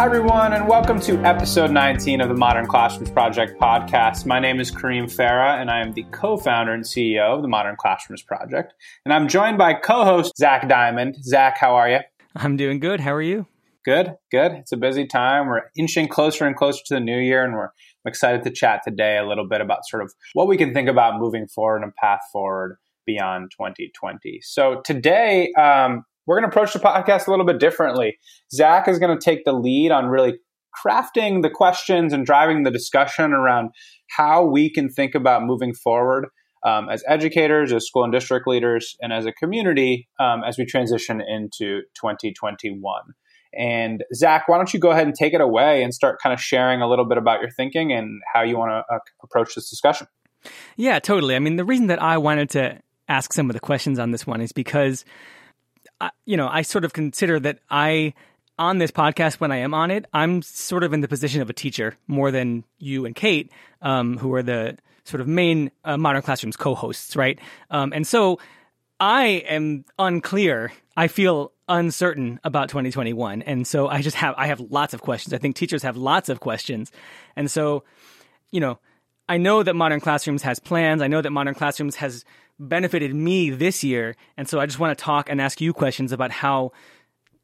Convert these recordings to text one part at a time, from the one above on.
Hi, everyone, and welcome to episode 19 of the Modern Classrooms Project podcast. My name is Kareem Farah, and I am the co founder and CEO of the Modern Classrooms Project. And I'm joined by co host Zach Diamond. Zach, how are you? I'm doing good. How are you? Good, good. It's a busy time. We're inching closer and closer to the new year, and we're excited to chat today a little bit about sort of what we can think about moving forward and path forward beyond 2020. So today, um, we're going to approach the podcast a little bit differently. Zach is going to take the lead on really crafting the questions and driving the discussion around how we can think about moving forward um, as educators, as school and district leaders, and as a community um, as we transition into 2021. And Zach, why don't you go ahead and take it away and start kind of sharing a little bit about your thinking and how you want to uh, approach this discussion? Yeah, totally. I mean, the reason that I wanted to ask some of the questions on this one is because You know, I sort of consider that I on this podcast when I am on it, I'm sort of in the position of a teacher more than you and Kate, um, who are the sort of main uh, modern classrooms co-hosts, right? Um, and so I am unclear. I feel uncertain about 2021, and so I just have I have lots of questions. I think teachers have lots of questions, and so you know, I know that modern classrooms has plans. I know that modern classrooms has benefited me this year. And so I just want to talk and ask you questions about how,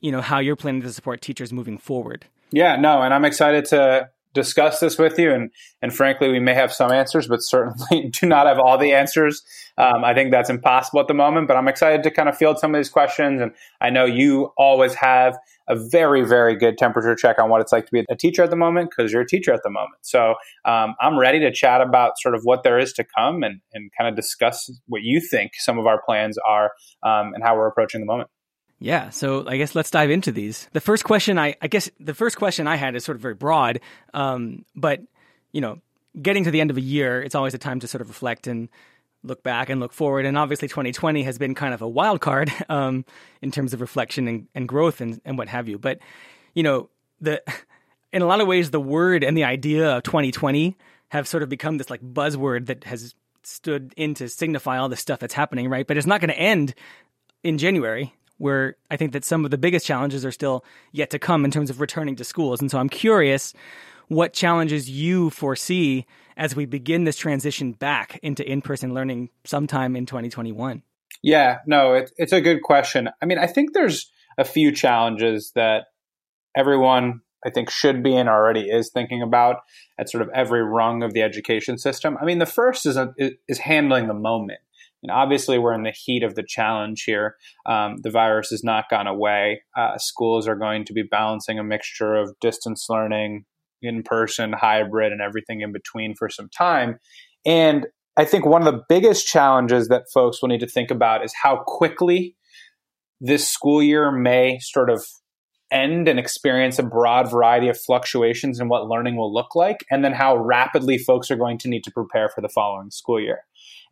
you know, how you're planning to support teachers moving forward. Yeah, no, and I'm excited to discuss this with you. And, and frankly, we may have some answers, but certainly do not have all the answers. Um, I think that's impossible at the moment, but I'm excited to kind of field some of these questions. And I know you always have a very, very good temperature check on what it's like to be a teacher at the moment because you're a teacher at the moment. So um, I'm ready to chat about sort of what there is to come and, and kind of discuss what you think some of our plans are um, and how we're approaching the moment. Yeah, so I guess let's dive into these. The first question I, I guess the first question I had is sort of very broad, um, but you know, getting to the end of a year, it's always a time to sort of reflect and look back and look forward. And obviously, 2020 has been kind of a wild card um, in terms of reflection and, and growth and, and what have you. But you know, the in a lot of ways, the word and the idea of 2020 have sort of become this like buzzword that has stood in to signify all the stuff that's happening, right? But it's not going to end in January where I think that some of the biggest challenges are still yet to come in terms of returning to schools. And so I'm curious what challenges you foresee as we begin this transition back into in person learning sometime in 2021. Yeah, no, it, it's a good question. I mean, I think there's a few challenges that everyone I think should be and already is thinking about at sort of every rung of the education system. I mean, the first is a, is handling the moment. And obviously, we're in the heat of the challenge here. Um, the virus has not gone away. Uh, schools are going to be balancing a mixture of distance learning, in person, hybrid, and everything in between for some time. And I think one of the biggest challenges that folks will need to think about is how quickly this school year may sort of end and experience a broad variety of fluctuations in what learning will look like, and then how rapidly folks are going to need to prepare for the following school year.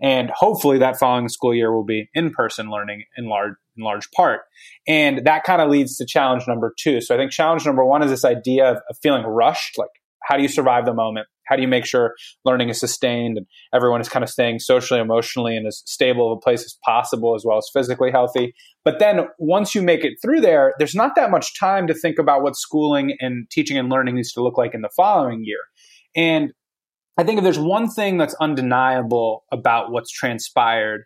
And hopefully that following school year will be in-person learning in large in large part. And that kind of leads to challenge number two. So I think challenge number one is this idea of, of feeling rushed, like how do you survive the moment? How do you make sure learning is sustained and everyone is kind of staying socially, emotionally, in as stable of a place as possible, as well as physically healthy? But then once you make it through there, there's not that much time to think about what schooling and teaching and learning needs to look like in the following year. And I think if there's one thing that's undeniable about what's transpired,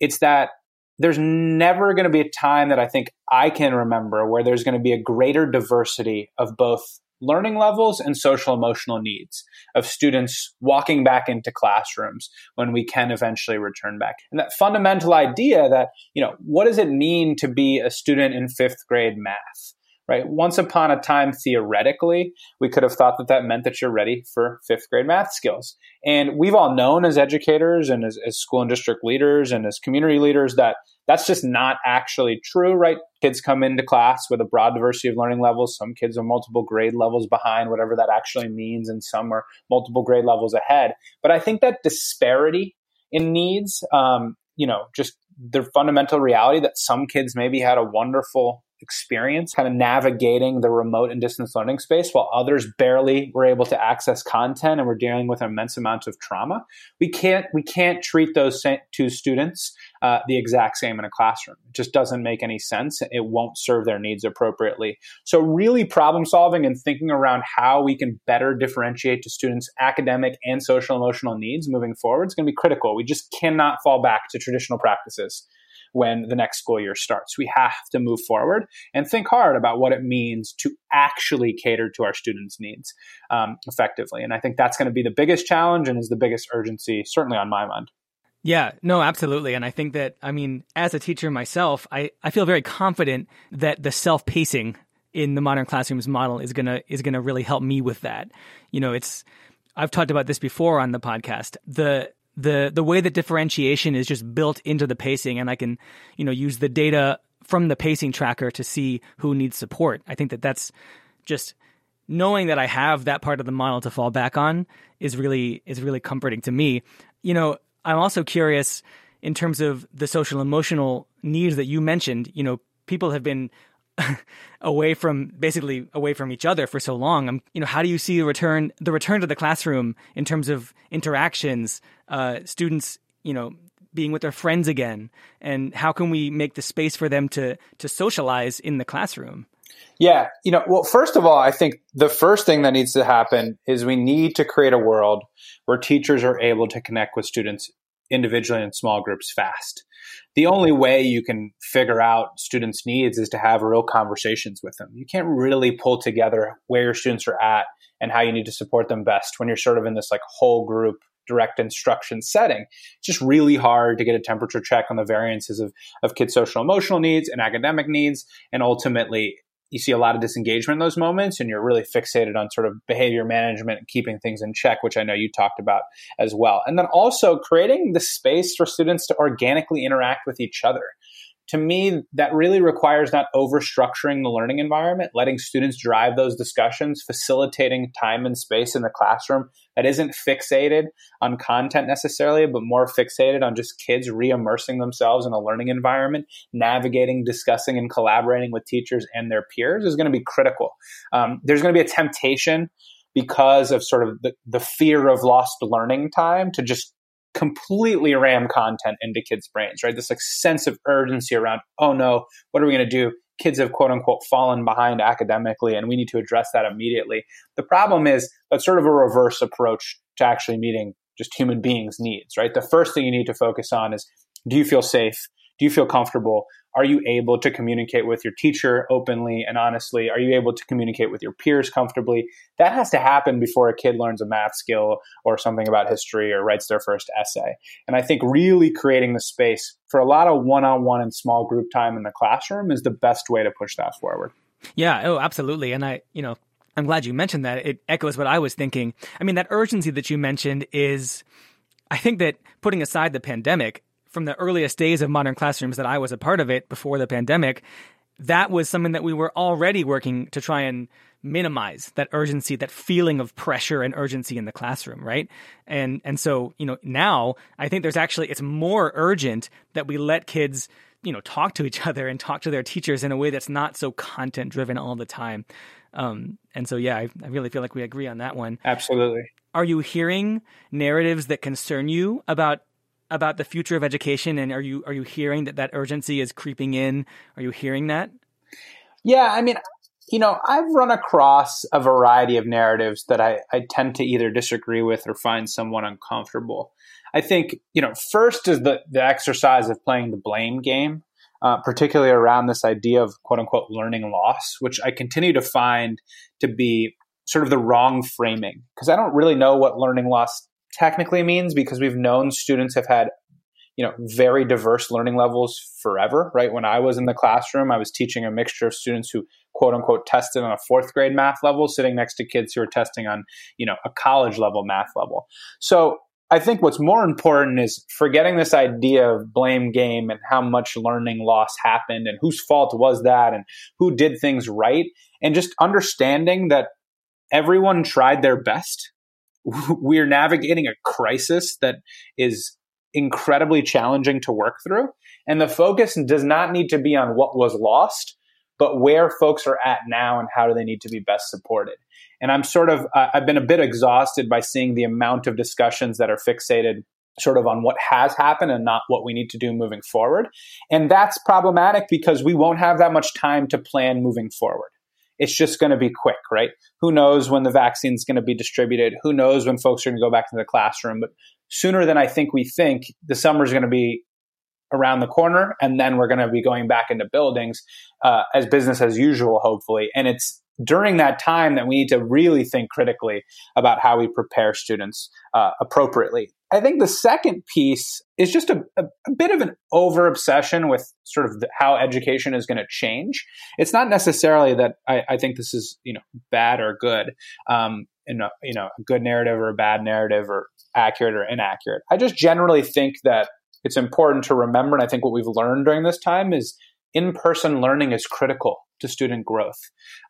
it's that there's never going to be a time that I think I can remember where there's going to be a greater diversity of both learning levels and social emotional needs of students walking back into classrooms when we can eventually return back. And that fundamental idea that, you know, what does it mean to be a student in fifth grade math? Right? Once upon a time, theoretically, we could have thought that that meant that you're ready for fifth grade math skills. And we've all known as educators and as, as, school and district leaders and as community leaders that that's just not actually true, right? Kids come into class with a broad diversity of learning levels. Some kids are multiple grade levels behind, whatever that actually means, and some are multiple grade levels ahead. But I think that disparity in needs, um, you know, just the fundamental reality that some kids maybe had a wonderful experience kind of navigating the remote and distance learning space while others barely were able to access content and were dealing with immense amounts of trauma. We can't we can't treat those two students uh, the exact same in a classroom. It just doesn't make any sense. It won't serve their needs appropriately. So really problem solving and thinking around how we can better differentiate to students academic and social emotional needs moving forward is going to be critical. We just cannot fall back to traditional practices when the next school year starts. We have to move forward and think hard about what it means to actually cater to our students' needs um, effectively. And I think that's going to be the biggest challenge and is the biggest urgency, certainly on my mind. Yeah, no, absolutely. And I think that, I mean, as a teacher myself, I, I feel very confident that the self pacing in the modern classrooms model is gonna is gonna really help me with that. You know, it's I've talked about this before on the podcast. The the the way that differentiation is just built into the pacing and I can, you know, use the data from the pacing tracker to see who needs support. I think that that's just knowing that I have that part of the model to fall back on is really is really comforting to me. You know, I'm also curious in terms of the social emotional needs that you mentioned, you know, people have been away from basically away from each other for so long. I'm, you know, how do you see the return the return to the classroom in terms of interactions, uh, students, you know, being with their friends again, and how can we make the space for them to to socialize in the classroom? Yeah, you know, well, first of all, I think the first thing that needs to happen is we need to create a world where teachers are able to connect with students individually in small groups fast the only way you can figure out students' needs is to have real conversations with them. You can't really pull together where your students are at and how you need to support them best when you're sort of in this like whole group direct instruction setting. It's just really hard to get a temperature check on the variances of, of kids' social emotional needs and academic needs. And ultimately, you see a lot of disengagement in those moments and you're really fixated on sort of behavior management and keeping things in check which i know you talked about as well. And then also creating the space for students to organically interact with each other to me, that really requires not overstructuring the learning environment, letting students drive those discussions, facilitating time and space in the classroom that isn't fixated on content necessarily, but more fixated on just kids re immersing themselves in a learning environment, navigating, discussing, and collaborating with teachers and their peers is going to be critical. Um, there's going to be a temptation because of sort of the, the fear of lost learning time to just completely ram content into kids' brains, right? This like sense of urgency around, oh no, what are we going to do? Kids have quote unquote fallen behind academically, and we need to address that immediately. The problem is that's sort of a reverse approach to actually meeting just human beings' needs, right? The first thing you need to focus on is do you feel safe? Do you feel comfortable? Are you able to communicate with your teacher openly and honestly? Are you able to communicate with your peers comfortably? That has to happen before a kid learns a math skill or something about history or writes their first essay. And I think really creating the space for a lot of one on one and small group time in the classroom is the best way to push that forward. Yeah, oh, absolutely. And I, you know, I'm glad you mentioned that. It echoes what I was thinking. I mean, that urgency that you mentioned is, I think that putting aside the pandemic, from the earliest days of modern classrooms that I was a part of it before the pandemic, that was something that we were already working to try and minimize that urgency, that feeling of pressure and urgency in the classroom, right? And and so, you know, now I think there's actually it's more urgent that we let kids, you know, talk to each other and talk to their teachers in a way that's not so content driven all the time. Um, and so, yeah, I, I really feel like we agree on that one. Absolutely. Are you hearing narratives that concern you about about the future of education and are you are you hearing that that urgency is creeping in? Are you hearing that? Yeah i mean you know i've run across a variety of narratives that i, I tend to either disagree with or find somewhat uncomfortable. I think you know first is the, the exercise of playing the blame game uh, particularly around this idea of quote unquote learning loss which i continue to find to be sort of the wrong framing because i don't really know what learning loss technically means because we've known students have had you know very diverse learning levels forever right? When i was in the classroom i was teaching a mixture of students who quote unquote tested on a fourth grade math level sitting next to kids who are testing on you know a college level math level. So i think what's more important is forgetting this idea of blame game and how much learning loss happened and whose fault was that and who did things right and just understanding that everyone tried their best we're navigating a crisis that is incredibly challenging to work through. And the focus does not need to be on what was lost, but where folks are at now and how do they need to be best supported. And I'm sort of, uh, I've been a bit exhausted by seeing the amount of discussions that are fixated sort of on what has happened and not what we need to do moving forward. And that's problematic because we won't have that much time to plan moving forward. It's just going to be quick, right? Who knows when the vaccine is going to be distributed? Who knows when folks are going to go back to the classroom? But sooner than I think we think, the summer is going to be around the corner, and then we're going to be going back into buildings uh, as business as usual, hopefully. And it's during that time that we need to really think critically about how we prepare students uh, appropriately. I think the second piece is just a, a, a bit of an over obsession with sort of the, how education is going to change. It's not necessarily that I, I, think this is you know bad or good, um, in a, you know a good narrative or a bad narrative or accurate or inaccurate. I just generally think that it's important to remember, and I think what we've learned during this time is in person learning is critical to student growth.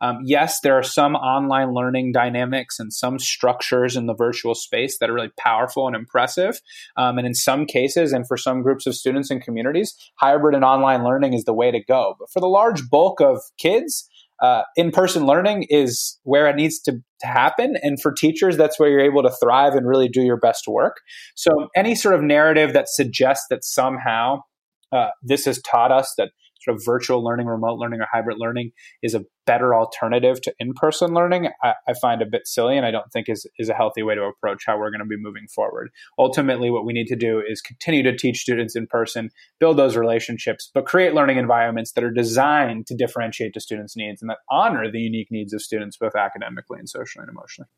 Um, yes, there are some online learning dynamics and some structures in the virtual space that are really powerful and impressive. Um, and in some cases, and for some groups of students and communities, hybrid and online learning is the way to go. But for the large bulk of kids, uh, in-person learning is where it needs to, to, happen and for teachers that's where you're able to thrive and really do your best work so any sort of narrative that suggests that somehow uh, this has taught us that sort of virtual learning, remote learning, or hybrid learning is a better alternative to in-person learning, I, I, find a bit silly, and I don't think is is a healthy way to approach how we're going to be moving forward. Ultimately, what we need to do is continue to teach students in person, build those relationships, but create learning environments that are designed to differentiate to students' needs and that honor the unique needs of students, both academically and socially and emotionally.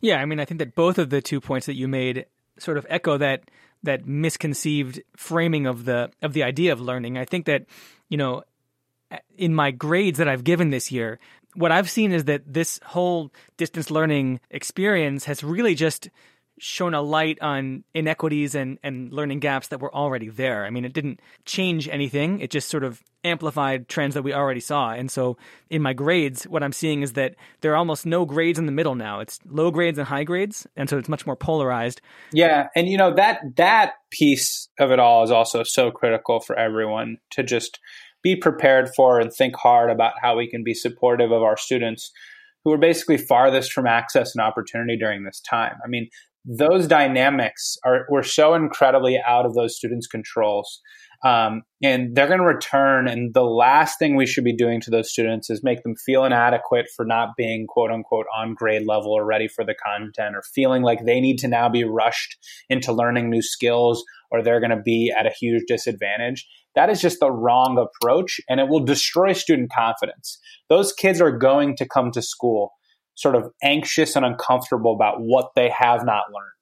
Yeah, I mean, I think that both of the two points that you made sort of echo that that misconceived framing of the of the idea of learning. I think that you know in my grades that I've given this year, what I've seen is that this whole distance learning experience has really just shown a light on inequities and, and learning gaps that were already there. I mean, it didn't change anything. It just sort of amplified trends that we already saw. And so in my grades, what I'm seeing is that there are almost no grades in the middle now. It's low grades and high grades. And so it's much more polarized. Yeah. And you know, that that piece of it all is also so critical for everyone to just be prepared for and think hard about how we can be supportive of our students who are basically farthest from access and opportunity during this time. I mean, those dynamics are were so incredibly out of those students' controls. Um, and they're going to return. And the last thing we should be doing to those students is make them feel inadequate for not being quote unquote on grade level or ready for the content or feeling like they need to now be rushed into learning new skills or they're going to be at a huge disadvantage. That is just the wrong approach and it will destroy student confidence. Those kids are going to come to school sort of anxious and uncomfortable about what they have not learned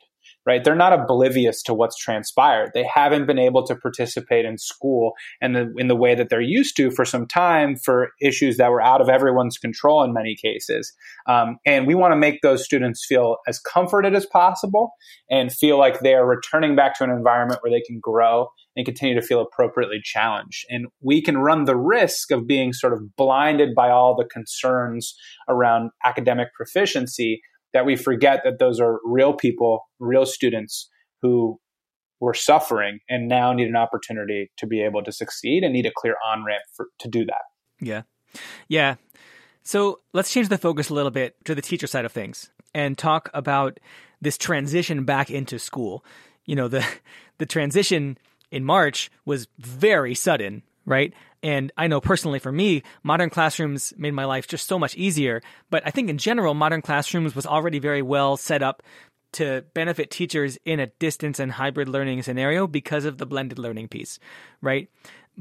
right? They're not oblivious to what's transpired. They haven't been able to participate in school and in the way that they're used to for some time for issues that were out of everyone's control in many cases. Um, and we want to make those students feel as comforted as possible and feel like they are returning back to an environment where they can grow and continue to feel appropriately challenged. And we can run the risk of being sort of blinded by all the concerns around academic proficiency that we forget that those are real people, real students who were suffering and now need an opportunity to be able to succeed and need a clear on ramp to do that. Yeah. Yeah. So let's change the focus a little bit to the teacher side of things and talk about this transition back into school. You know, the the transition in March was very sudden, right? And I know personally for me, modern classrooms made my life just so much easier. But I think in general, modern classrooms was already very well set up to benefit teachers in a distance and hybrid learning scenario because of the blended learning piece, right?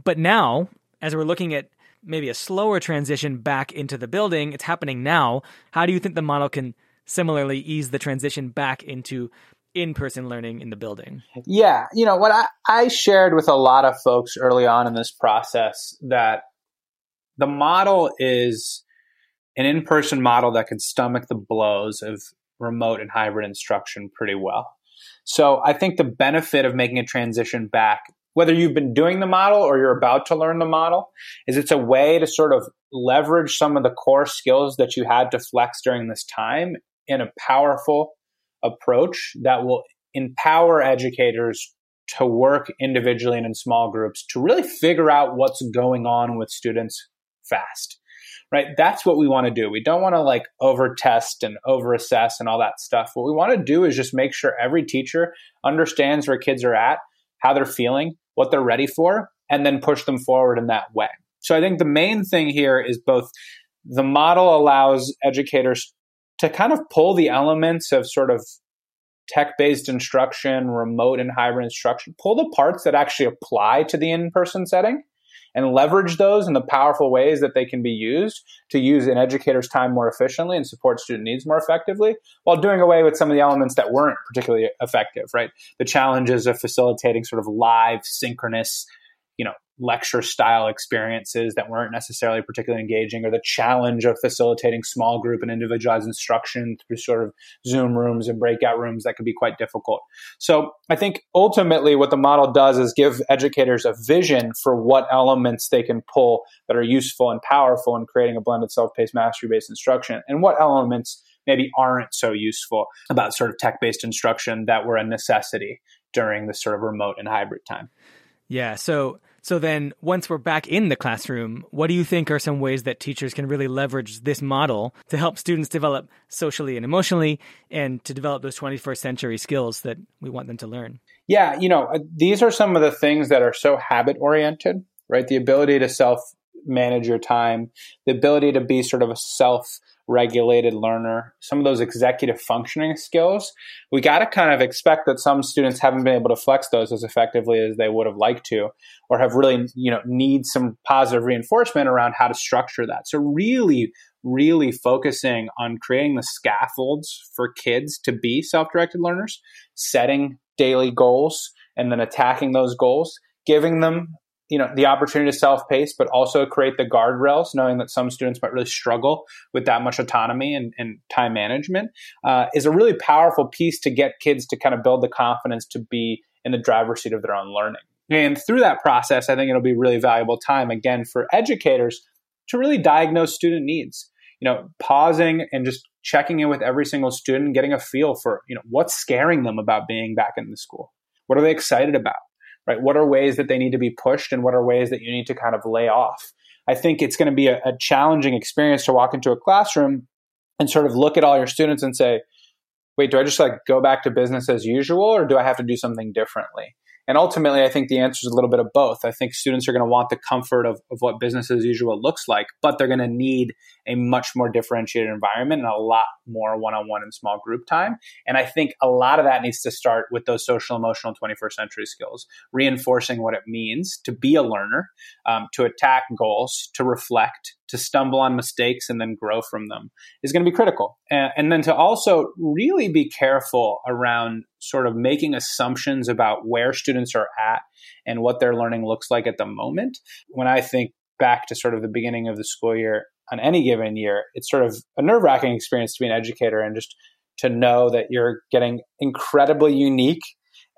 But now, as we're looking at maybe a slower transition back into the building, it's happening now. How do you think the model can similarly ease the transition back into in-person learning in the building. Yeah you know what I, I shared with a lot of folks early on in this process that the model is an in-person model that can stomach the blows of remote and hybrid instruction pretty well. So i think the benefit of making a transition back whether you've been doing the model or you're about to learn the model is it's a way to sort of leverage some of the core skills that you had to flex during this time in a powerful approach that will empower educators to work individually and in small groups to really figure out what's going on with students fast. right? That's what we want to do. We don't want to like over test and over assess and all that stuff. What we want to do is just make sure every teacher understands where kids are at, how they're feeling, what they're ready for, and then push them forward in that way. So I think the main thing here is both the model allows educators to kind of pull the elements of sort of tech based instruction, remote and hybrid instruction, pull the parts that actually apply to the in person setting and leverage those in the powerful ways that they can be used to use an educator's time more efficiently and support student needs more effectively while doing away with some of the elements that weren't particularly effective, right? The challenges of facilitating sort of live, synchronous, you know, lecture style experiences that weren't necessarily particularly engaging or the challenge of facilitating small group and individualized instruction through sort of zoom rooms and breakout rooms that could be quite difficult. So i think ultimately what the model does is give educators a vision for what elements they can pull that are useful and powerful in creating a blended self-paced mastery-based instruction and what elements maybe aren't so useful about sort of tech-based instruction that were a necessity during the sort of remote and hybrid time. Yeah so so then, once we're back in the classroom, what do you think are some ways that teachers can really leverage this model to help students develop socially and emotionally and to develop those 21st century skills that we want them to learn? Yeah, you know, uh, these are some of the things that are so habit oriented, right? The ability to self manage your time, the ability to be sort of a self regulated learner, some of those executive functioning skills, we got to kind of expect that some students haven't been able to flex those as effectively as they would have liked to, or have really, you know, need some positive reinforcement around how to structure that. So really, really focusing on creating the scaffolds for kids to be self-directed learners, setting daily goals, and then attacking those goals, giving them you know the opportunity to self-pace but also create the guardrails knowing that some students might really struggle with that much autonomy and, and time management uh, is a really powerful piece to get kids to kind of build the confidence to be in the driver's seat of their own learning. And through that process i think it'll be really valuable time again for educators to really diagnose student needs. You know pausing and just checking in with every single student getting a feel for you know what's scaring them about being back in the school. What are they excited about right? What are ways that they need to be pushed and what are ways that you need to kind of lay off? I think it's going to be a, a challenging experience to walk into a classroom and sort of look at all your students and say, wait, do I just like go back to business as usual or do I have to do something differently? And ultimately, I think the answer is a little bit of both. I think students are going to want the comfort of, of what business as usual looks like, but they're going to need a much more differentiated environment and a lot more one on one and small group time. And I think a lot of that needs to start with those social emotional 21st century skills, reinforcing what it means to be a learner, um, to attack goals, to reflect, to stumble on mistakes and then grow from them is going to be critical. And, and, then to also really be careful around sort of making assumptions about where students are at and what their learning looks like at the moment. When I think back to sort of the beginning of the school year on any given year, it's sort of a nerve wracking experience to be an educator and just to know that you're getting incredibly unique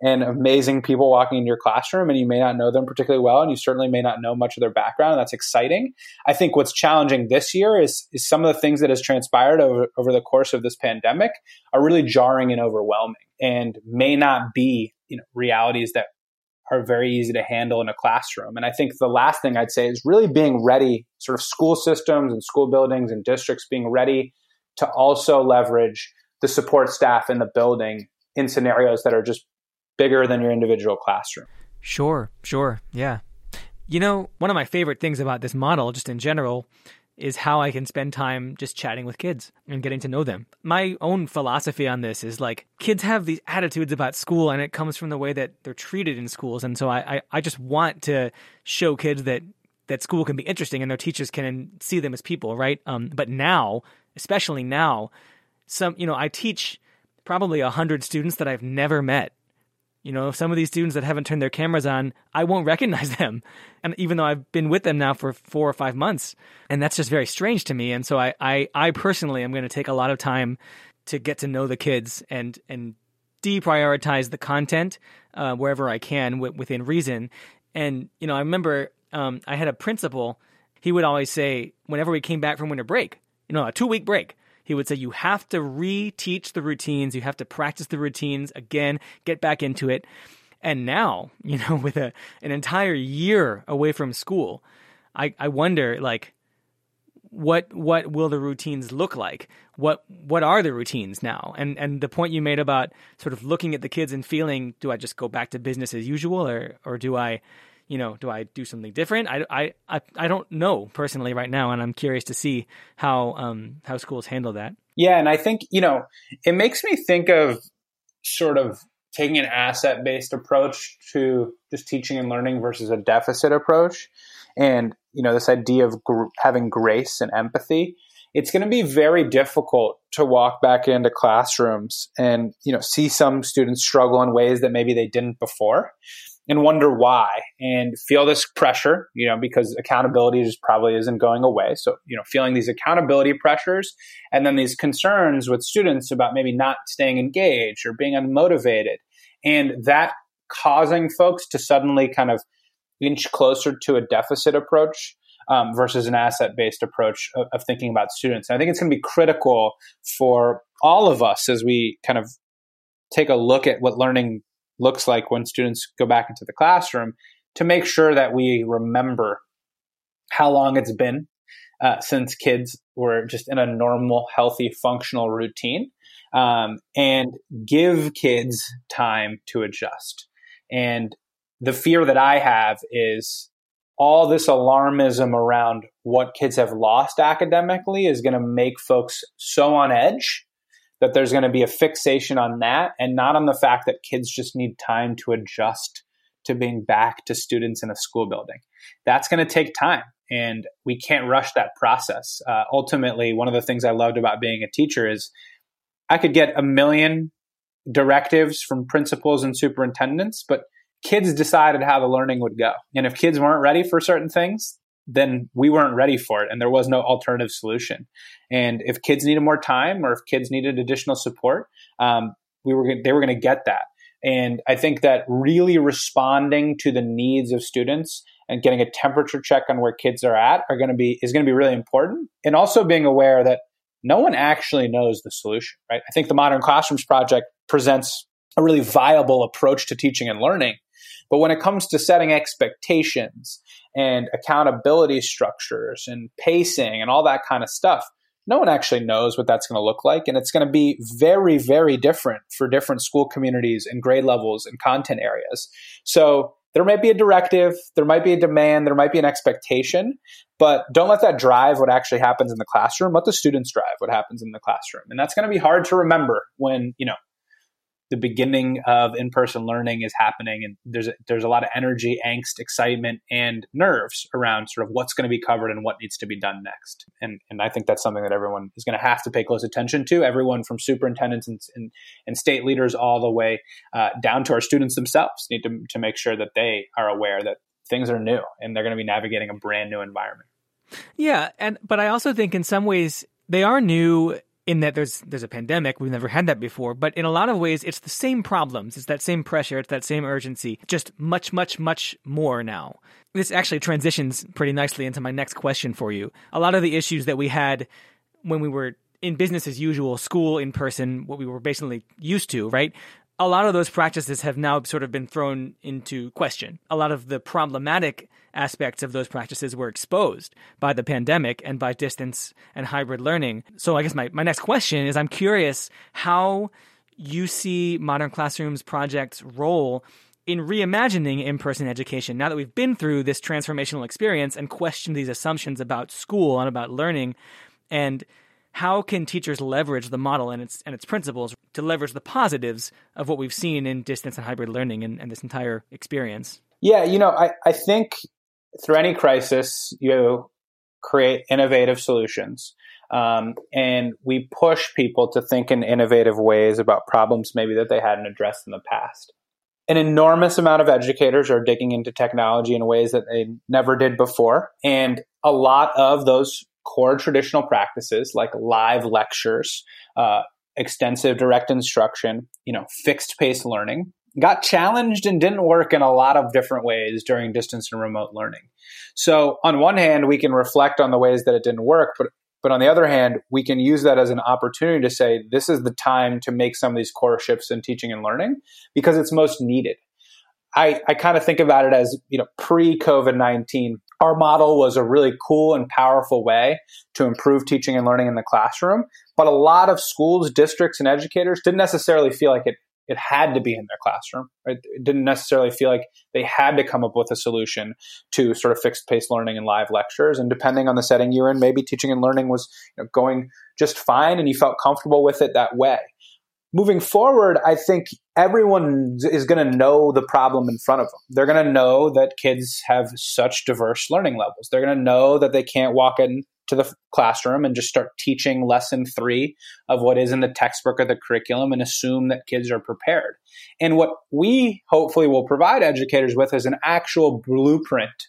and amazing people walking in your classroom and you may not know them particularly well and you certainly may not know much of their background. That's exciting. I think what's challenging this year is, is some of the things that has transpired over, over the course of this pandemic are really jarring and overwhelming and may not be you know realities that are very easy to handle in a classroom and i think the last thing i'd say is really being ready sort of school systems and school buildings and districts being ready to also leverage the support staff in the building in scenarios that are just bigger than your individual classroom. Sure, sure. Yeah. You know, one of my favorite things about this model, just in general, is how I can spend time just chatting with kids and getting to know them. My own philosophy on this is like kids have these attitudes about school and it comes from the way that they're treated in schools. And so I, I, I just want to show kids that that school can be interesting and their teachers can see them as people, right? Um, but now, especially now, some you know, I teach probably a hundred students that I've never met you know, some of these students that haven't turned their cameras on, I won't recognize them. And even though I've been with them now for four or five months, and that's just very strange to me. And so I, I, I personally am going to take a lot of time to get to know the kids and, and deprioritize the content uh, wherever I can w- within reason. And, you know, I remember um, I had a principal, he would always say, whenever we came back from winter break, you know, a two week break, he would say you have to reteach the routines, you have to practice the routines again, get back into it. And now, you know, with a an entire year away from school, I, I wonder like what what will the routines look like? What what are the routines now? And and the point you made about sort of looking at the kids and feeling, do I just go back to business as usual, or or do I, you know, do I do something different? I I I, I don't know personally right now, and I'm curious to see how um how schools handle that. Yeah, and I think you know it makes me think of sort of taking an asset based approach to just teaching and learning versus a deficit approach and you know this idea of gr- having grace and empathy it's going to be very difficult to walk back into classrooms and you know see some students struggle in ways that maybe they didn't before and wonder why and feel this pressure you know because accountability just probably isn't going away so you know feeling these accountability pressures and then these concerns with students about maybe not staying engaged or being unmotivated and that causing folks to suddenly kind of inch closer to a deficit approach um, versus an asset based approach of, of, thinking about students. And I think it's going to be critical for all of us as we kind of take a look at what learning looks like when students go back into the classroom to make sure that we remember how long it's been uh, since kids were just in a normal, healthy, functional routine um, and give kids time to adjust. And the fear that I have is all this alarmism around what kids have lost academically is going to make folks so on edge that there's going to be a fixation on that and not on the fact that kids just need time to adjust to being back to students in a school building. That's going to take time and we can't rush that process. Uh, ultimately, one of the things I loved about being a teacher is I could get a million directives from principals and superintendents, but kids decided how the learning would go. And if kids weren't ready for certain things, then we weren't ready for it and there was no alternative solution. And if kids needed more time or if kids needed additional support, um, we were they were going to get that. And I think that really responding to the needs of students and getting a temperature check on where kids are at are going to be is going to be really important. And also being aware that no one actually knows the solution, right? I think the Modern Classrooms Project presents a really viable approach to teaching and learning but when it comes to setting expectations and accountability structures and pacing and all that kind of stuff, no one actually knows what that's going to look like. And it's going to be very, very different for different school communities and grade levels and content areas. So there might be a directive, there might be a demand, there might be an expectation, but don't let that drive what actually happens in the classroom. Let the students drive what happens in the classroom. And that's going to be hard to remember when, you know, the beginning of in-person learning is happening and there's a, there's a lot of energy angst excitement and nerves around sort of what's going to be covered and what needs to be done next. And and i think that's something that everyone is going to have to pay close attention to. Everyone from superintendents and, and, and state leaders all the way uh, down to our students themselves need to, to make sure that they are aware that things are new and they're going to be navigating a brand new environment. Yeah and but i also think in some ways they are new in that there's there's a pandemic we've never had that before but in a lot of ways it's the same problems it's that same pressure it's that same urgency just much much much more now. This actually transitions pretty nicely into my next question for you. A lot of the issues that we had when we were in business as usual school in person what we were basically used to right? A lot of those practices have now sort of been thrown into question. A lot of the problematic aspects of those practices were exposed by the pandemic and by distance and hybrid learning. So I guess my, my next question is I'm curious how you see Modern Classrooms Project's role in reimagining in person education now that we've been through this transformational experience and questioned these assumptions about school and about learning and how can teachers leverage the model and its and its principles to leverage the positives of what we've seen in distance and hybrid learning and, and this entire experience? Yeah, you know, I, I think through any crisis, you create innovative solutions. Um, and we push people to think in innovative ways about problems maybe that they hadn't addressed in the past. An enormous amount of educators are digging into technology in ways that they never did before. And a lot of those core traditional practices like live lectures, uh, extensive direct instruction, you know, fixed pace learning, got challenged and didn't work in a lot of different ways during distance and remote learning. So on one hand, we can reflect on the ways that it didn't work, but but on the other hand, we can use that as an opportunity to say this is the time to make some of these core shifts in teaching and learning because it's most needed. I, I kind of think about it as, you know, pre COVID 19, our model was a really cool and powerful way to improve teaching and learning in the classroom. But a lot of schools, districts, and educators didn't necessarily feel like it it had to be in their classroom. Right? It didn't necessarily feel like they had to come up with a solution to sort of fixed pace learning and live lectures. And depending on the setting you're in, maybe teaching and learning was you know, going just fine and you felt comfortable with it that way. Moving forward, I think everyone is going to know the problem in front of them. They're going to know that kids have such diverse learning levels. They're going to know that they can't walk in to the classroom and just start teaching lesson three of what is in the textbook or the curriculum and assume that kids are prepared. And what we hopefully will provide educators with is an actual blueprint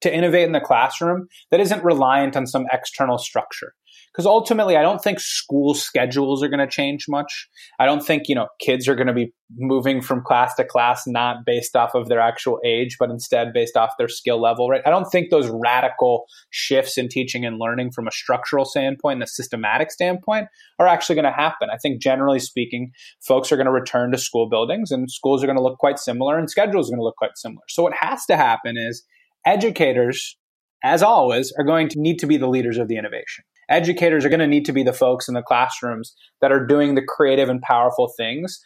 to innovate in the classroom that isn't reliant on some external structure because ultimately i don't think school schedules are going to change much. I don't think you know kids are going to be moving from class to class not based off of their actual age but instead based off their skill level right? I don't think those radical shifts in teaching and learning from a structural standpoint and a systematic standpoint are actually going to happen. I think generally speaking folks are going to return to school buildings and schools are going to look quite similar and schedules are going to look quite similar. So what has to happen is educators as always, are going to need to be the leaders of the innovation educators are going to need to be the folks in the classrooms that are doing the creative and powerful things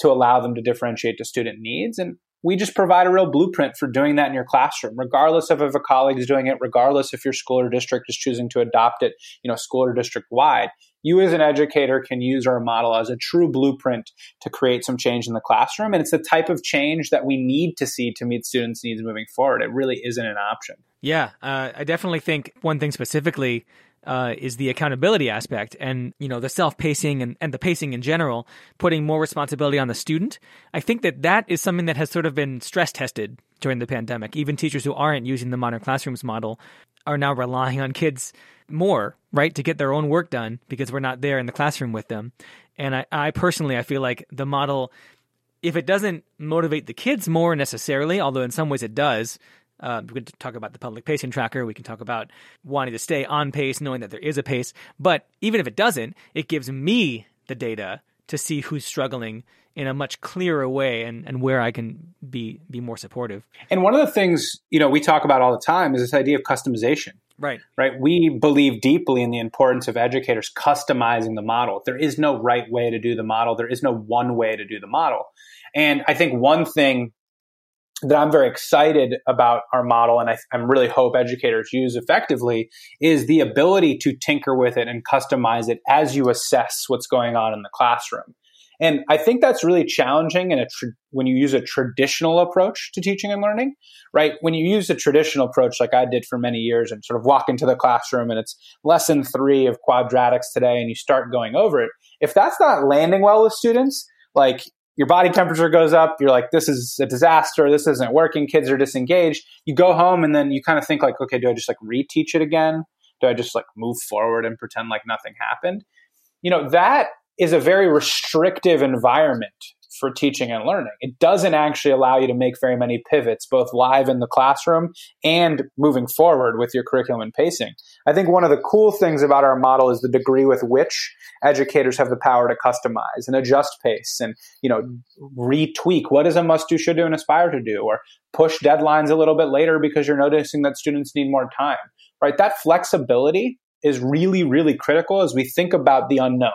to allow them to differentiate to student needs. And we just provide a real blueprint for doing that in your classroom, regardless of if a colleague is doing it, regardless if your school or district is choosing to adopt it, you know, school or district wide. You as an educator can use our model as a true blueprint to create some change in the classroom. And it's the type of change that we need to see to meet students' needs moving forward. It really isn't an option. Yeah, uh, I definitely think one thing specifically uh, is the accountability aspect and you know the self-pacing and, and the pacing in general putting more responsibility on the student. I think that that is something that has sort of been stress tested during the pandemic. Even teachers who aren't using the modern classrooms model are now relying on kids more right to get their own work done because we're not there in the classroom with them. And i, I personally i feel like the model if it doesn't motivate the kids more necessarily although in some ways it does uh, we can talk about the public pacing tracker. We can talk about wanting to stay on pace, knowing that there is a pace. But even if it doesn't, it gives me the data to see who's struggling in a much clearer way and, and where I can be be more supportive. And one of the things you know we talk about all the time is this idea of customization. Right. Right. We believe deeply in the importance of educators customizing the model. There is no right way to do the model. There is no one way to do the model. And I think one thing that I'm very excited about our model and I, really hope educators use effectively is the ability to tinker with it and customize it as you assess what's going on in the classroom. And I think that's really challenging in a when you use a traditional approach to teaching and learning, right? When you use a traditional approach like I did for many years and sort of walk into the classroom and it's lesson three of quadratics today and you start going over it, if that's not landing well with students, like your body temperature goes up you're like this is a disaster this isn't working kids are disengaged you go home and then you kind of think like okay do i just like reteach it again do i just like move forward and pretend like nothing happened you know that is a very restrictive environment for teaching and learning. It doesn't actually allow you to make very many pivots, both live in the classroom and moving forward with your curriculum and pacing. I think one of the cool things about our model is the degree with which educators have the power to customize and adjust pace and, you know, retweak what is a must do, should do, and aspire to do, or push deadlines a little bit later because you're noticing that students need more time, right? That flexibility is really, really critical as we think about the unknown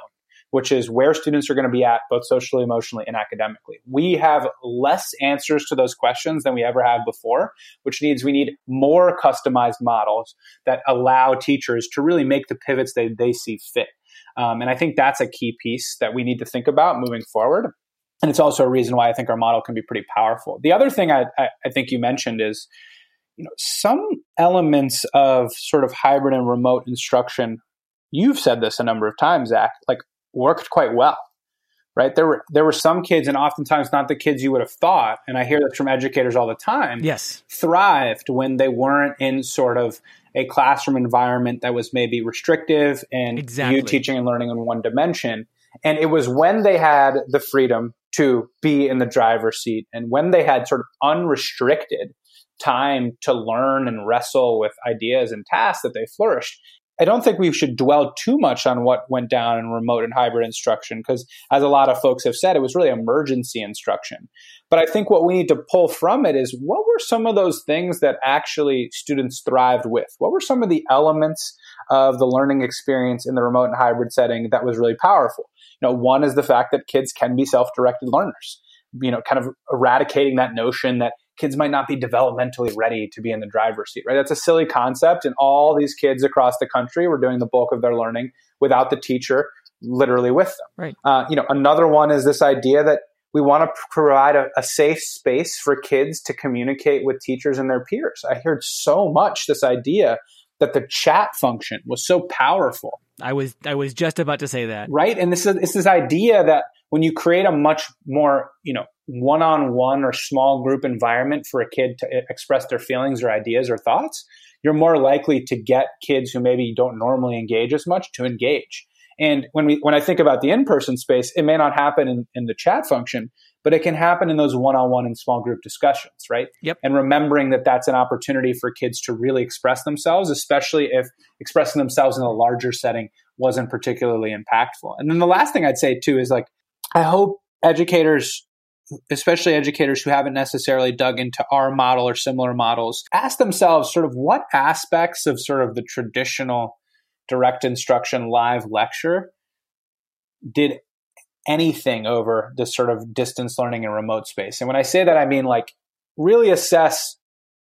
which is where students are going to be at both socially, emotionally, and academically. We have less answers to those questions than we ever have before, which means we need more customized models that allow teachers to really make the pivots that they see fit. Um, and I think that's a key piece that we need to think about moving forward. And it's also a reason why I think our model can be pretty powerful. The other thing I, I, I think you mentioned is, you know, some elements of sort of hybrid and remote instruction. You've said this a number of times, Zach. Like worked quite well right? There were there were some kids and oftentimes not the kids you would have thought and i hear this from educators all the time yes. thrived when they weren't in sort of a classroom environment that was maybe restrictive and exactly. you teaching and learning in one dimension. And it was when they had the freedom to be in the driver's seat and when they had sort of unrestricted time to learn and wrestle with ideas and tasks that they flourished I don't think we should dwell too much on what went down in remote and hybrid instruction because, as a lot of folks have said, it was really emergency instruction. But I think what we need to pull from it is what were some of those things that actually students thrived with? What were some of the elements of the learning experience in the remote and hybrid setting that was really powerful? You know, one is the fact that kids can be self-directed learners. You know, kind of eradicating that notion that kids might not be developmentally ready to be in the driver's seat, right? That's a silly concept. And all these kids across the country were doing the bulk of their learning without the teacher literally with them. Right. Uh, you know, another one is this idea that we want to provide a, a, safe space for kids to communicate with teachers and their peers. I heard so much this idea that the chat function was so powerful. I was I was just about to say that. Right? And this is it's this idea that when you create a much more, you know, one-on-one or small group environment for a kid to express their feelings or ideas or thoughts, you're more likely to get kids who maybe don't normally engage as much to engage. And when we when I think about the in-person space, it may not happen in, in the chat function, but it can happen in those one-on-one and small group discussions, right? Yep. And remembering that that's an opportunity for kids to really express themselves, especially if expressing themselves in a larger setting wasn't particularly impactful. And then the last thing I'd say too is like I hope educators especially educators who haven't necessarily dug into our model or similar models ask themselves sort of what aspects of sort of the traditional direct instruction live lecture did anything over this sort of distance learning and remote space. And when I say that, I mean like really assess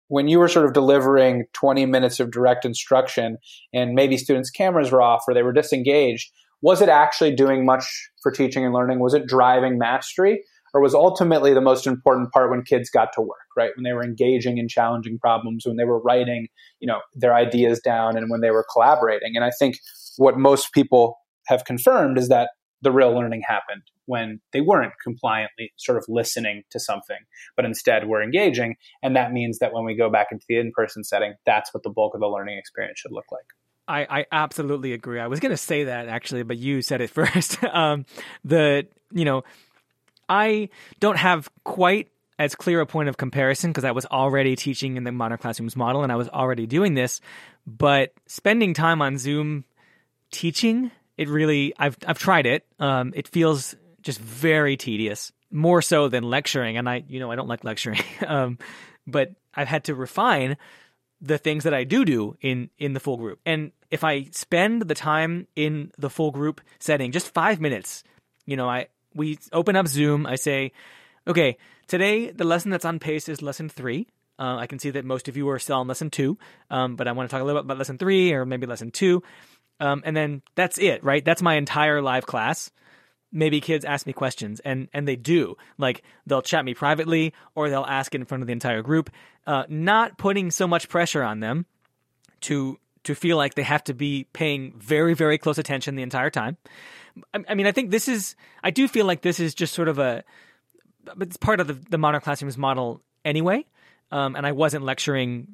when you were sort of delivering 20 minutes of direct instruction and maybe students' cameras were off or they were disengaged, was it actually doing much for teaching and learning? Was it driving mastery? Or was ultimately the most important part when kids got to work, right? When they were engaging in challenging problems, when they were writing, you know, their ideas down and when they were collaborating. And I think what most people have confirmed is that the real learning happened when they weren't compliantly sort of listening to something, but instead were engaging. And that means that when we go back into the in person setting, that's what the bulk of the learning experience should look like. I, I absolutely agree. I was going to say that actually, but you said it first. um, the, you know, I don't have quite as clear a point of comparison because I was already teaching in the modern classrooms model and I was already doing this. But spending time on Zoom teaching, it really I've I've tried it. Um, it feels just very tedious, more so than lecturing. And I, you know, I don't like lecturing. um, but I've had to refine the things that I do do in in the full group. And if I spend the time in the full group setting, just five minutes, you know, I we open up Zoom. I say, okay, today the lesson that's on pace is lesson three. Uh, I can see that most of you are still on lesson two, um, but I want to talk a little bit about lesson three or maybe lesson two. Um, and then that's it, right? That's my entire live class. Maybe kids ask me questions, and and they do. Like they'll chat me privately, or they'll ask it in front of the entire group. Uh, not putting so much pressure on them to to feel like they have to be paying very very close attention the entire time. I, mean, I think this is. I do feel like this is just sort of a. But It's part of the, the modern classrooms model anyway. Um, and I wasn't lecturing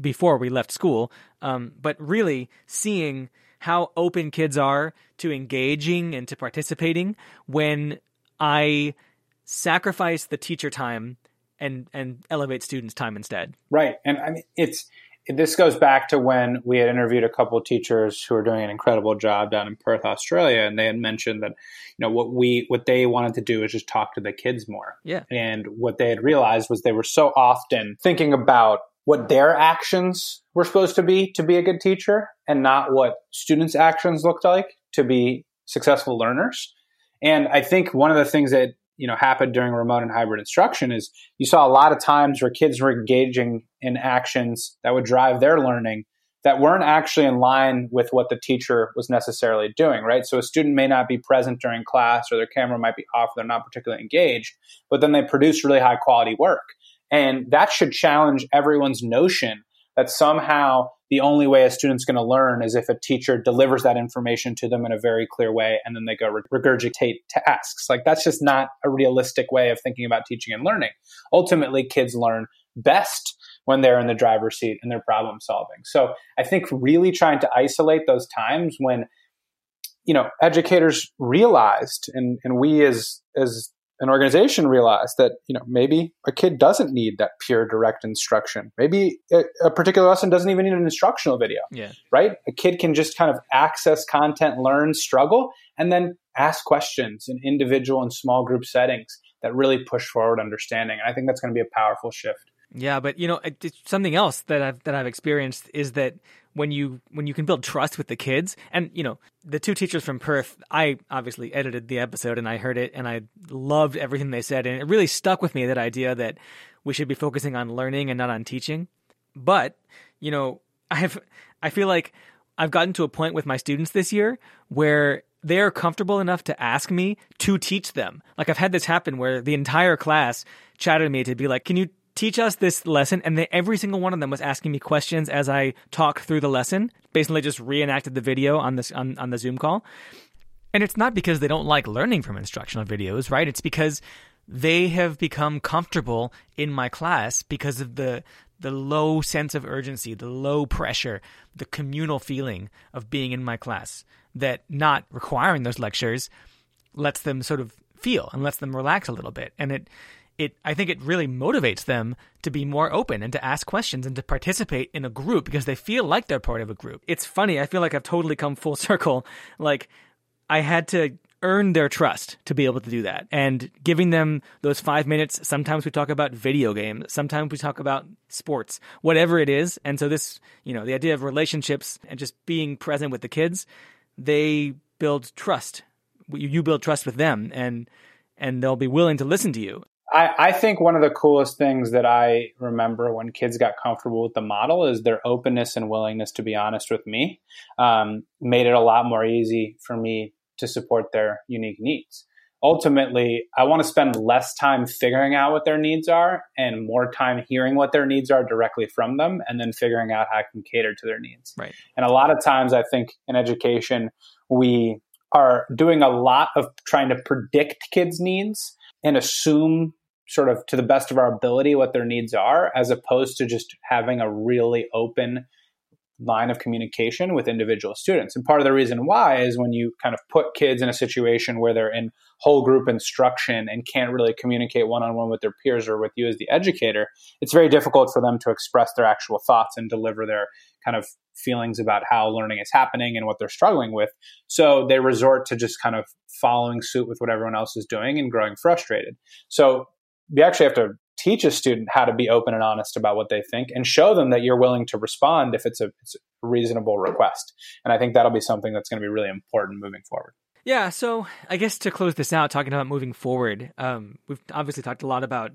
before we left school, um, but really seeing how open kids are to engaging and to participating when I sacrifice the teacher time and and elevate students' time instead. Right, and I mean it's this goes back to when we had interviewed a couple of teachers who are doing an incredible job down in Perth, Australia, and they had mentioned that you know what we what they wanted to do is just talk to the kids more. Yeah. And what they had realized was they were so often thinking about what their actions were supposed to be to be a good teacher and not what students' actions looked like to be successful learners. And I think one of the things that you know happened during remote and hybrid instruction is you saw a lot of times where kids were engaging in actions that would drive their learning that weren't actually in line with what the teacher was necessarily doing, right? So a student may not be present during class or their camera might be off, they're not particularly engaged, but then they produce really high quality work. And that should challenge everyone's notion that somehow the only way a student's going to learn is if a teacher delivers that information to them in a very clear way and then they go regurgitate tasks. Like that's just not a realistic way of thinking about teaching and learning. Ultimately, kids learn best when they're in the driver's seat and they're problem solving. So I think really trying to isolate those times when you know educators realized and, and we as as an organization realized that you know maybe a kid doesn't need that pure direct instruction maybe a, a, particular lesson doesn't even need an instructional video yeah right a kid can just kind of access content learn struggle and then ask questions in individual and small group settings that really push forward understanding. And I think that's going to be a powerful shift. Yeah, but you know, something else that I've that I've experienced is that when you when you can build trust with the kids, and you know, the two teachers from Perth, I obviously edited the episode and I heard it and I loved everything they said, and it really stuck with me that idea that we should be focusing on learning and not on teaching. But you know, I've I feel like I've gotten to a point with my students this year where they're comfortable enough to ask me to teach them. Like I've had this happen where the entire class chatted me to be like, "Can you teach us this lesson and they, every single one of them was asking me questions as i talked through the lesson basically just reenacted the video on this on, on the zoom call. And it's not because they don't like learning from instructional videos right? It's because they have become comfortable in my class because of the the low sense of urgency the low pressure the communal feeling of being in my class that not requiring those lectures lets them sort of feel and lets them relax a little bit. And it it I think it really motivates them to be more open and to ask questions and to participate in a group because they feel like they're part of a group. It's funny, I feel like I've totally come full circle. Like I had to earn their trust to be able to do that and giving them those 5 minutes sometimes we talk about video games sometimes we talk about sports whatever it is and so this you know the idea of relationships and just being present with the kids they build trust you build trust with them and and they'll be willing to listen to you I, I think one of the coolest things that I remember when kids got comfortable with the model is their openness and willingness to be honest with me. Um, made it a lot more easy for me to support their unique needs. Ultimately, I want to spend less time figuring out what their needs are and more time hearing what their needs are directly from them and then figuring out how I can cater to their needs. Right. And a lot of times, I think in education, we are doing a lot of trying to predict kids' needs and assume sort of to the best of our ability what their needs are, as opposed to just having a really open line of communication with individual students. And part of the reason why is when you kind of put kids in a situation where they're in whole group instruction and can't really communicate one on one with their peers or with you as the educator, it's very difficult for them to express their actual thoughts and deliver their kind of feelings about how learning is happening and what they're struggling with. So they resort to just kind of following suit with what everyone else is doing and growing frustrated. So we actually have to teach a student how to be open and honest about what they think and show them that you're willing to respond if it's a, it's a reasonable request. And I think that'll be something that's going to be really important moving forward. Yeah, so I guess to close this out, talking about moving forward, um, we've obviously talked a lot about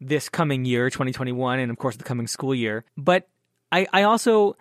this coming year, 2021, and of course the coming school year. But I, I also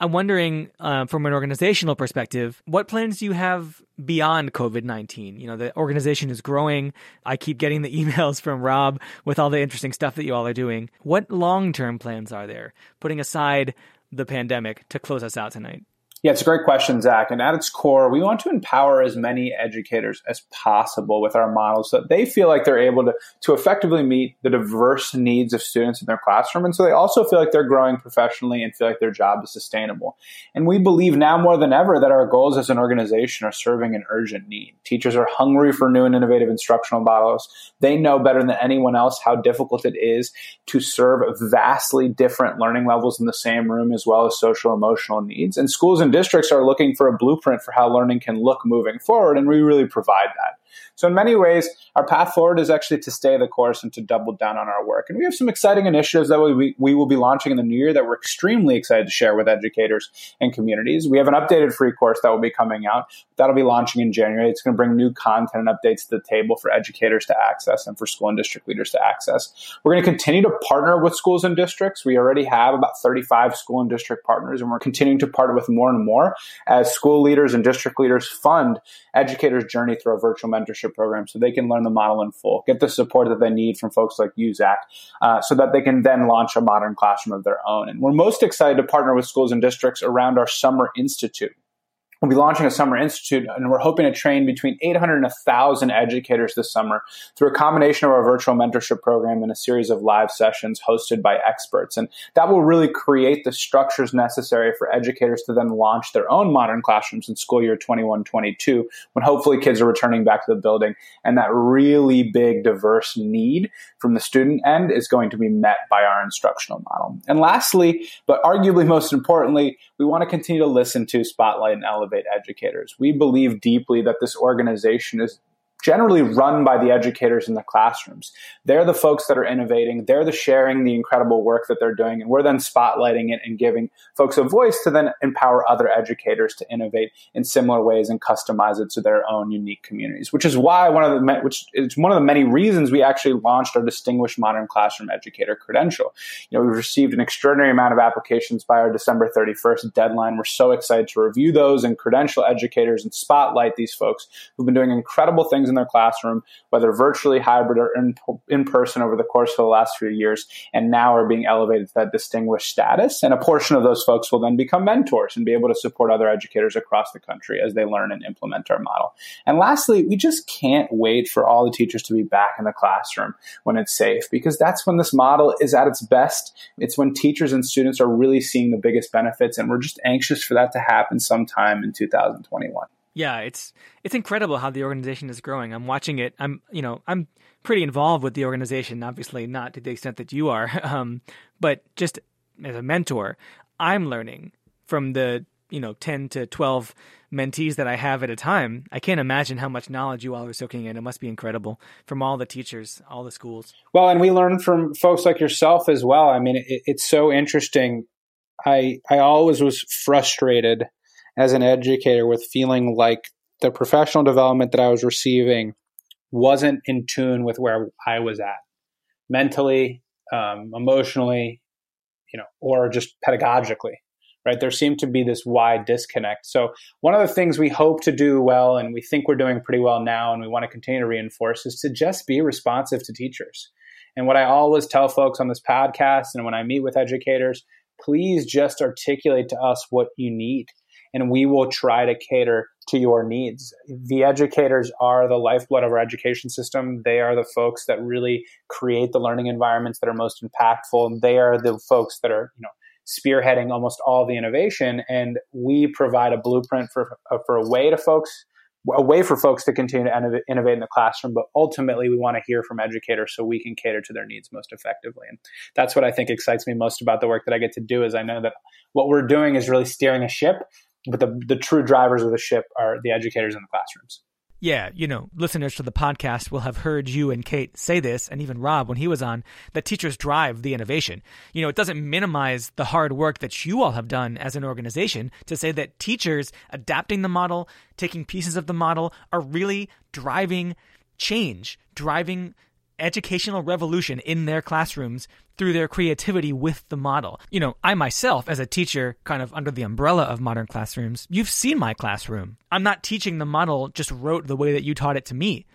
I'm wondering, uh, from an organizational perspective, what plans do you have beyond COVID 19? You know, the organization is growing. I keep getting the emails from Rob with all the interesting stuff that you all are doing. What long term plans are there, putting aside the pandemic, to close us out tonight? Yeah, it's a great question, Zach. And at its core, we want to empower as many educators as possible with our models so that they feel like they're able to, to effectively meet the diverse needs of students in their classroom. And so they also feel like they're growing professionally and feel like their job is sustainable. And we believe now more than ever that our goals as an organization are serving an urgent need. Teachers are hungry for new and innovative instructional models. They know better than anyone else how difficult it is to serve vastly different learning levels in the same room as well as social emotional needs. And schools and districts are looking for a blueprint for how learning can look moving forward, and we really provide that. So, in many ways, our path forward is actually to stay the course and to double down on our work. And we have some exciting initiatives that we, we will be launching in the new year that we're extremely excited to share with educators and communities. We have an updated free course that will be coming out. That'll be launching in January. It's going to bring new content and updates to the table for educators to access and for school and district leaders to access. We're going to continue to partner with schools and districts. We already have about 35 school and district partners, and we're continuing to partner with more and more as school leaders and district leaders fund educators' journey through our virtual mentorship program so they can learn the model in full, get the support that they need from folks like you, Zach, uh, so that they can then launch a modern classroom of their own. And we're most excited to partner with schools and districts around our Summer Institute. We'll be launching a summer institute, and we're hoping to train between 800 and 1,000 educators this summer through a combination of our virtual mentorship program and a series of live sessions hosted by experts. And that will really create the structures necessary for educators to then launch their own modern classrooms in school year 21 22, when hopefully kids are returning back to the building. And that really big, diverse need from the student end is going to be met by our instructional model. And lastly, but arguably most importantly, we want to continue to listen to, spotlight, and elevate educators. We believe deeply that this organization is generally run by the educators in the classrooms. They're the folks that are innovating. They're the sharing the incredible work that they're doing. And we're then spotlighting it and giving folks a voice to then empower other educators to innovate in similar ways and customize it to their own unique communities, which is why one of the, which is one of the many reasons we actually launched our distinguished modern classroom educator credential. You know, we've received an extraordinary amount of applications by our December 31st deadline. We're so excited to review those and credential educators and spotlight these folks who've been doing incredible things in their classroom, whether virtually, hybrid, or in, in person over the course of the last few years, and now are being elevated to that distinguished status. And a portion of those folks will then become mentors and be able to support other educators across the country as they learn and implement our model. And lastly, we just can't wait for all the teachers to be back in the classroom when it's safe, because that's when this model is at its best. It's when teachers and students are really seeing the biggest benefits, and we're just anxious for that to happen sometime in 2021. Yeah, it's it's incredible how the organization is growing. I'm watching it. I'm you know I'm pretty involved with the organization. Obviously, not to the extent that you are, um, but just as a mentor, I'm learning from the you know 10 to 12 mentees that I have at a time. I can't imagine how much knowledge you all are soaking in. It must be incredible from all the teachers, all the schools. Well, and we learn from folks like yourself as well. I mean, it, it's so interesting. I I always was frustrated as an educator with feeling like the professional development that I was receiving wasn't in tune with where I was at mentally, um, emotionally, you know, or just pedagogically. Right, there seemed to be this wide disconnect. So, one of the things we hope to do well, and we think we're doing pretty well now, and we want to continue to reinforce, is to just be responsive to teachers. And what I always tell folks on this podcast, and when I meet with educators, please just articulate to us what you need and we will try to cater to your needs. The educators are the lifeblood of our education system. They are the folks that really create the learning environments that are most impactful. And They are the folks that are, you know, spearheading almost all the innovation and we provide a blueprint for uh, for a way to folks a way for folks to continue to innovate in the classroom, but ultimately we want to hear from educators so we can cater to their needs most effectively. And that's what I think excites me most about the work that I get to do is I know that what we're doing is really steering a ship but the the true drivers of the ship are the educators in the classrooms. Yeah, you know, listeners to the podcast will have heard you and Kate say this, and even Rob when he was on, that teachers drive the innovation. You know, it doesn't minimize the hard work that you all have done as an organization to say that teachers adapting the model, taking pieces of the model, are really driving change, driving educational revolution in their classrooms through their creativity with the model. You know, I myself, as a teacher, kind of under the umbrella of modern classrooms, you've seen my classroom. I'm not teaching the model just rote the way that you taught it to me.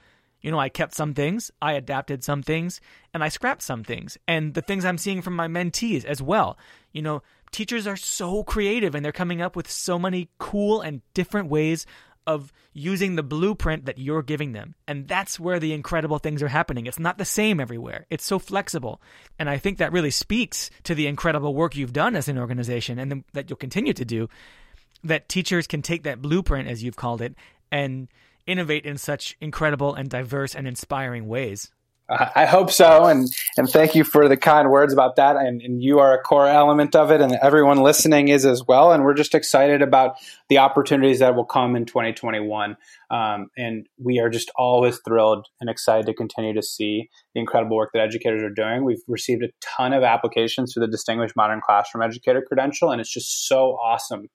You know, I kept some things, I adapted some things, and I scrapped some things. And the things I'm seeing from my mentees as well. You know, teachers are so creative and they're coming up with so many cool and different ways of using the blueprint that you're giving them. And that's where the incredible things are happening. It's not the same everywhere. It's so flexible. And I think that really speaks to the incredible work you've done as an organization and that you'll continue to do that teachers can take that blueprint as you've called it and innovate in such incredible and diverse and inspiring ways. I hope so, and and thank you for the kind words about that. And, and, you are a core element of it, and everyone listening is as well. And we're just excited about the opportunities that will come in 2021. Um, and we are just always thrilled and excited to continue to see the incredible work that educators are doing. We've received a ton of applications for the Distinguished Modern Classroom Educator credential, and it's just so awesome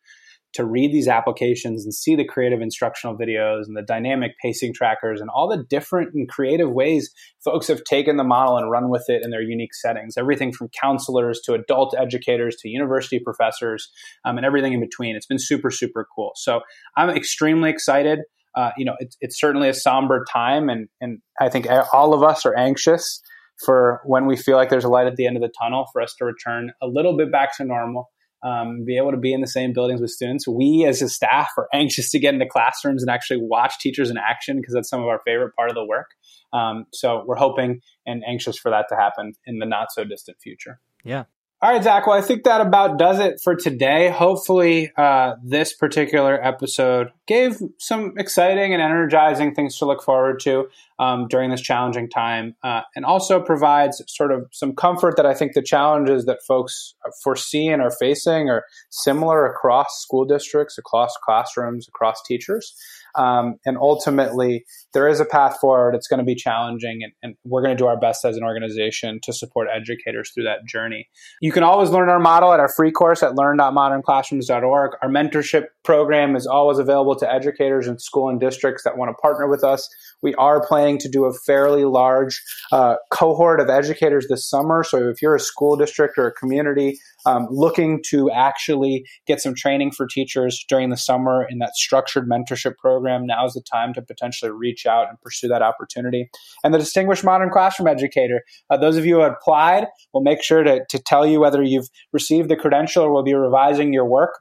to read these applications and see the creative instructional videos and the dynamic pacing trackers and all the different and creative ways folks have taken the model and run with it in their unique settings. Everything from counselors to adult educators to university professors um, and everything in between. It's been super, super cool. So I'm extremely excited. Uh, you know, it's, it's certainly a somber time, and, and I think all of us are anxious for when we feel like there's a light at the end of the tunnel for us to return a little bit back to normal um, be able to be in the same buildings with students. We, as a staff, are anxious to get into classrooms and actually watch teachers in action because that's some of our favorite part of the work. Um, so we're hoping and anxious for that to happen in the not so distant future. Yeah. All right, Zach. Well, I think that about does it for today. Hopefully, uh, this particular episode gave some exciting and energizing things to look forward to um, during this challenging time, uh, and also provides sort of some comfort that I think the challenges that folks foresee and are facing are similar across school districts, across classrooms, across teachers. Um, and ultimately, there is a path forward. It's going to be challenging, and, and we're going to do our best as an organization to support educators through that journey. You can always learn our model at our free course at learn.modernclassrooms.org. Our mentorship program is always available to educators in school and districts that want to partner with us. We are planning to do a fairly large uh, cohort of educators this summer. So if you're a school district or a community um, looking to actually get some training for teachers during the summer in that structured mentorship program, now is the time to potentially reach out and pursue that opportunity. And the Distinguished Modern Classroom Educator, uh, those of you who applied, will make sure to, to tell you whether you've received the credential or will be revising your work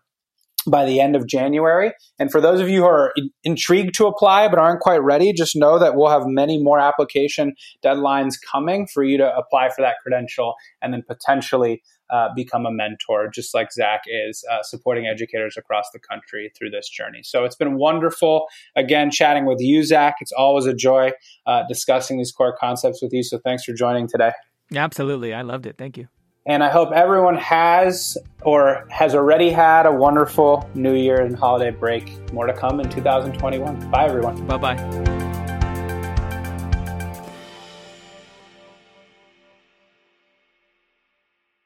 by the end of January. And for those of you who are in- intrigued to apply but aren't quite ready, just know that we'll have many more application deadlines coming for you to apply for that credential and then potentially uh, become a mentor, just like Zach is, uh, supporting educators across the country through this journey. So it's been wonderful, again, chatting with you, Zach. It's always a joy uh, discussing these core concepts with you. So thanks for joining today. Absolutely. I loved it. Thank you. And I hope everyone has or has already had a wonderful New Year and holiday break. More to come in 2021. Bye, everyone. Bye bye.